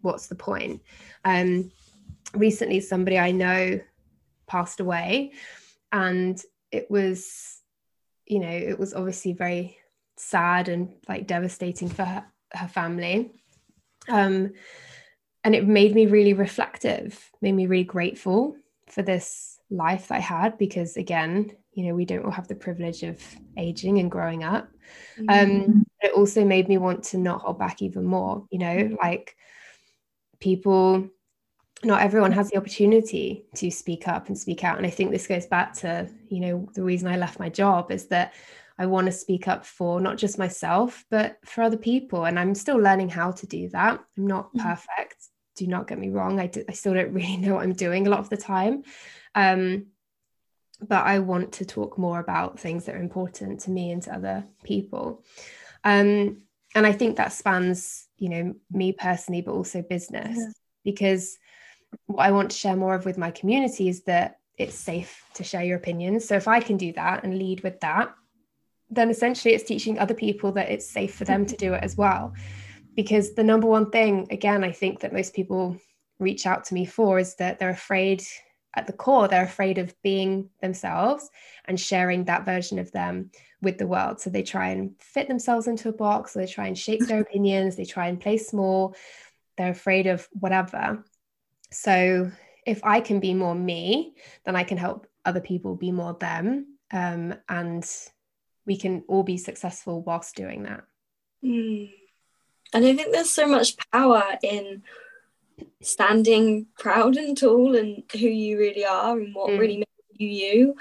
what's the point? Um, recently, somebody I know passed away, and it was, you know, it was obviously very sad and like devastating for her, her family. Um, and it made me really reflective, made me really grateful for this life that I had because, again, you know, we don't all have the privilege of aging and growing up. Um, mm-hmm. Um, it also made me want to not hold back even more, you know, mm-hmm. like people, not everyone has the opportunity to speak up and speak out. And I think this goes back to, you know, the reason I left my job is that I want to speak up for not just myself, but for other people. And I'm still learning how to do that. I'm not mm-hmm. perfect. Do not get me wrong. I, do, I still don't really know what I'm doing a lot of the time. Um, but I want to talk more about things that are important to me and to other people. Um, and I think that spans, you know, me personally, but also business, yeah. because what I want to share more of with my community is that it's safe to share your opinions. So if I can do that and lead with that, then essentially it's teaching other people that it's safe for them to do it as well. Because the number one thing, again, I think that most people reach out to me for is that they're afraid at the core, they're afraid of being themselves and sharing that version of them with the world. So they try and fit themselves into a box, or they try and shape their opinions, they try and play small, they're afraid of whatever. So if I can be more me, then I can help other people be more them. Um, and we can all be successful whilst doing that. Mm. And I think there's so much power in standing proud and tall and who you really are and what mm. really makes you you.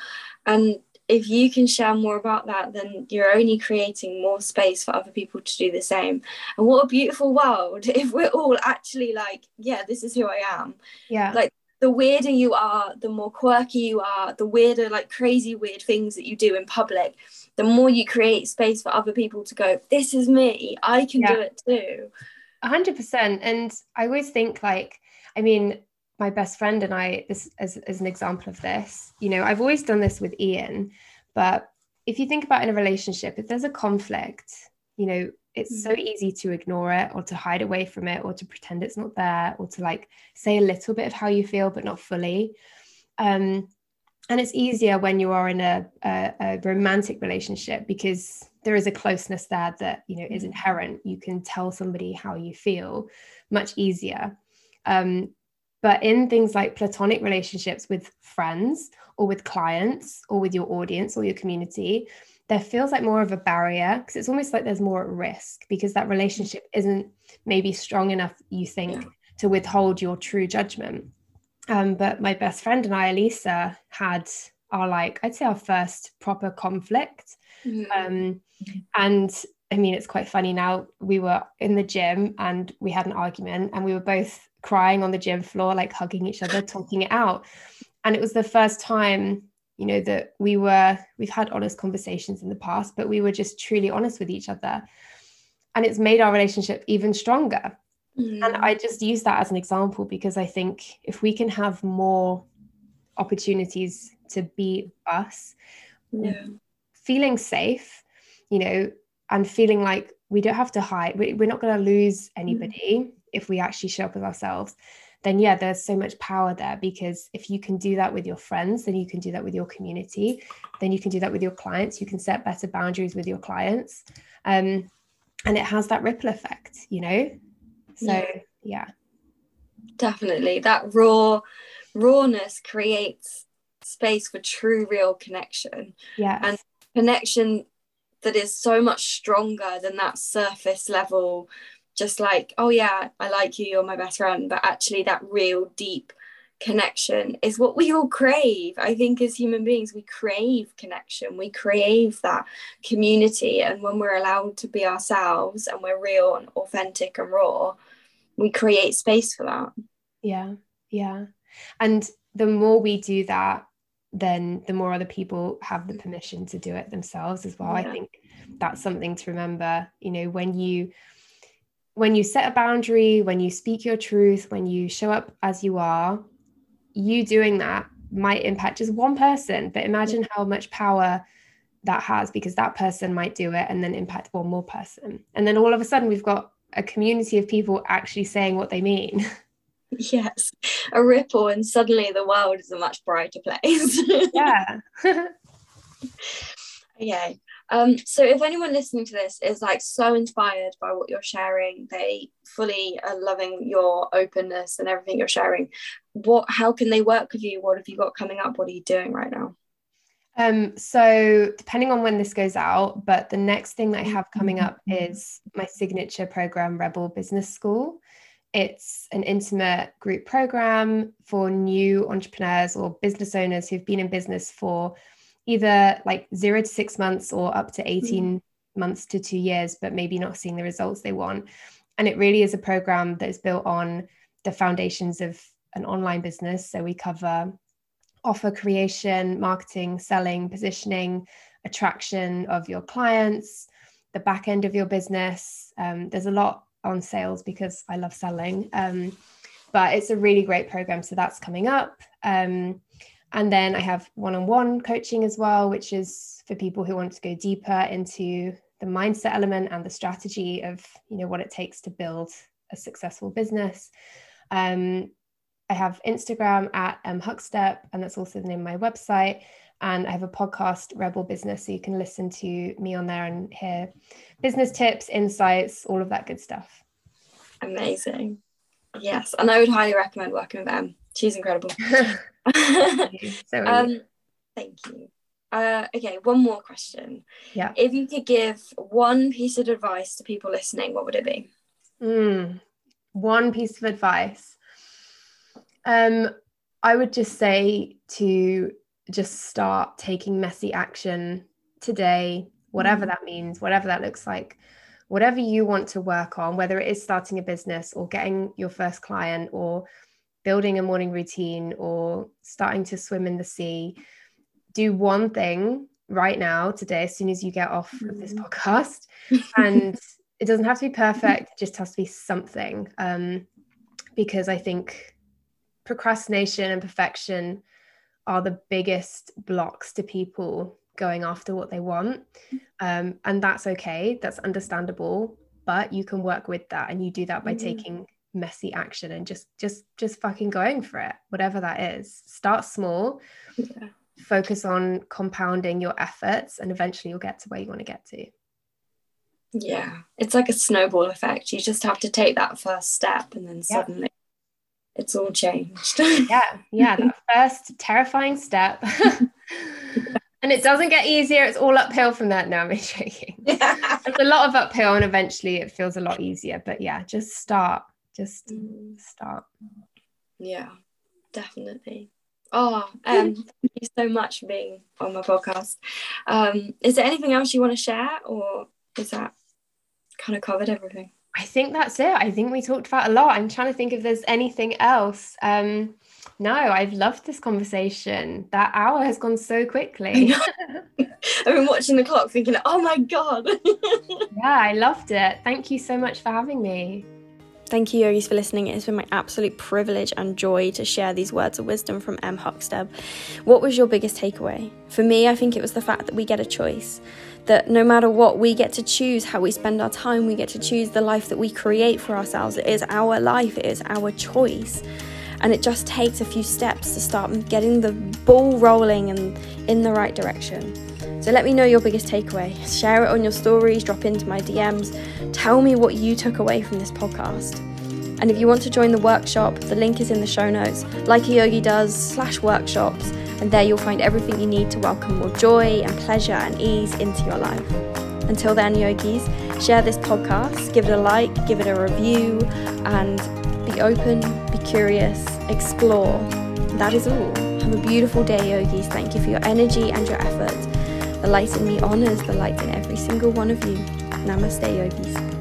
And if you can share more about that, then you're only creating more space for other people to do the same. And what a beautiful world if we're all actually like, yeah, this is who I am. Yeah. Like the weirder you are, the more quirky you are, the weirder, like crazy weird things that you do in public, the more you create space for other people to go, This is me, I can yeah. do it too. A hundred percent. And I always think like, I mean, my best friend and I, this as, as an example of this, you know, I've always done this with Ian, but if you think about in a relationship, if there's a conflict, you know, it's so mm-hmm. easy to ignore it or to hide away from it or to pretend it's not there or to like say a little bit of how you feel but not fully um, and it's easier when you are in a, a, a, romantic relationship because there is a closeness there that you know is mm-hmm. inherent you can tell somebody how you feel much easier um, but in things like platonic relationships with friends or with clients or with your audience or your community there feels like more of a barrier because it's almost like there's more at risk because that relationship isn't maybe strong enough, you think, yeah. to withhold your true judgment. Um, but my best friend and I, Elisa, had our like, I'd say our first proper conflict. Mm-hmm. Um, and I mean, it's quite funny now. We were in the gym and we had an argument, and we were both crying on the gym floor, like hugging each other, talking it out. And it was the first time you know that we were we've had honest conversations in the past but we were just truly honest with each other and it's made our relationship even stronger mm. and i just use that as an example because i think if we can have more opportunities to be us yeah. feeling safe you know and feeling like we don't have to hide we're not going to lose anybody mm. If we actually show up as ourselves then yeah, there's so much power there because if you can do that with your friends, then you can do that with your community, then you can do that with your clients. You can set better boundaries with your clients. Um, and it has that ripple effect, you know? So, yeah. yeah. Definitely. That raw rawness creates space for true, real connection. Yeah. And connection that is so much stronger than that surface level just like oh yeah i like you you're my best friend. But actually that real deep connection is what we all crave i think as human beings. We crave connection. We crave that community. And when we're allowed to be ourselves and we're real and authentic and raw we create space for that. Yeah yeah. And the more we do that then the more other people have the permission to do it themselves as well. Yeah. i think that's something to remember. You know when you when you set a boundary, when you speak your truth, when you show up as you are, you doing that might impact just one person. But imagine how much power that has because that person might do it and then impact one more person. And then all of a sudden, we've got a community of people actually saying what they mean. Yes, a ripple, and suddenly the world is a much brighter place. yeah. okay. Um, so if anyone listening to this is like so inspired by what you're sharing, they fully are loving your openness and everything you're sharing. What how can they work with you? What have you got coming up? What are you doing right now? Um, so depending on when this goes out, but the next thing that I have coming up is my signature program, Rebel Business School. It's an intimate group program for new entrepreneurs or business owners who've been in business for either like zero to six months or up to 18 mm. months to two years, but maybe not seeing the results they want. And it really is a program that is built on the foundations of an online business. So we cover offer creation, marketing, selling, positioning, attraction of your clients, the back end of your business. Um, there's a lot on sales because I love selling. Um, but it's a really great program. So that's coming up. Um, and then I have one on one coaching as well, which is for people who want to go deeper into the mindset element and the strategy of you know what it takes to build a successful business. Um, I have Instagram at um, Huckstep, and that's also the name of my website. And I have a podcast, Rebel Business, so you can listen to me on there and hear business tips, insights, all of that good stuff. Amazing. Yes, and I would highly recommend working with them. She's incredible. so um, thank you. Uh, okay, one more question. Yeah. If you could give one piece of advice to people listening, what would it be? Mm, one piece of advice. Um, I would just say to just start taking messy action today, whatever mm. that means, whatever that looks like, whatever you want to work on, whether it is starting a business or getting your first client or building a morning routine or starting to swim in the sea, do one thing right now, today, as soon as you get off mm-hmm. of this mm. podcast. And it doesn't have to be perfect, it just has to be something. Um, because I think procrastination and perfection are the biggest blocks to people going after what they want. Um, and that's okay, that's understandable, but you can work with that and you do that by mm-hmm. taking messy action and just just just fucking going for it whatever that is. Start small. Yeah. focus on compounding your efforts and eventually you'll get to where you want to get to. Yeah. It's like a snowball effect. You just have to take that first step and then suddenly yeah. it's all changed. Yeah. Yeah that first terrifying step and it doesn't get easier. It's all uphill from that now i'm joking. Yeah. there's a lot of uphill and eventually it feels a lot easier. But yeah just start. Just start. Yeah definitely. Oh um thank you so much for being on my podcast. Um is there anything else you want to share or is that kind of covered everything? I think that's it. I think we talked about a lot. I'm trying to think if there's anything else. Um no i've loved this conversation that hour has gone so quickly i've been watching the clock thinking oh my god yeah i loved it thank you so much for having me Thank you, yogis, for listening. It has been my absolute privilege and joy to share these words of wisdom from M. Huckstep. What was your biggest takeaway? For me, I think it was the fact that we get a choice. That no matter what, we get to choose how we spend our time, we get to choose the life that we create for ourselves. It is our life, it is our choice. And it just takes a few steps to start getting the ball rolling and in the right direction. So let me know your biggest takeaway. Share it on your stories, drop into my DMs. Tell me what you took away from this podcast. And if you want to join the workshop, the link is in the show notes, like a yogi does, slash workshops, and there you'll find everything you need to welcome more joy and pleasure and ease into your life. Until then, yogis, share this podcast, give it a like, give it a review, and be open, curious, explore. That is all. Have a beautiful day, yogis. Thank you for your energy and your efforts. The light in me honors the light in every single one of you. Namaste, yogis.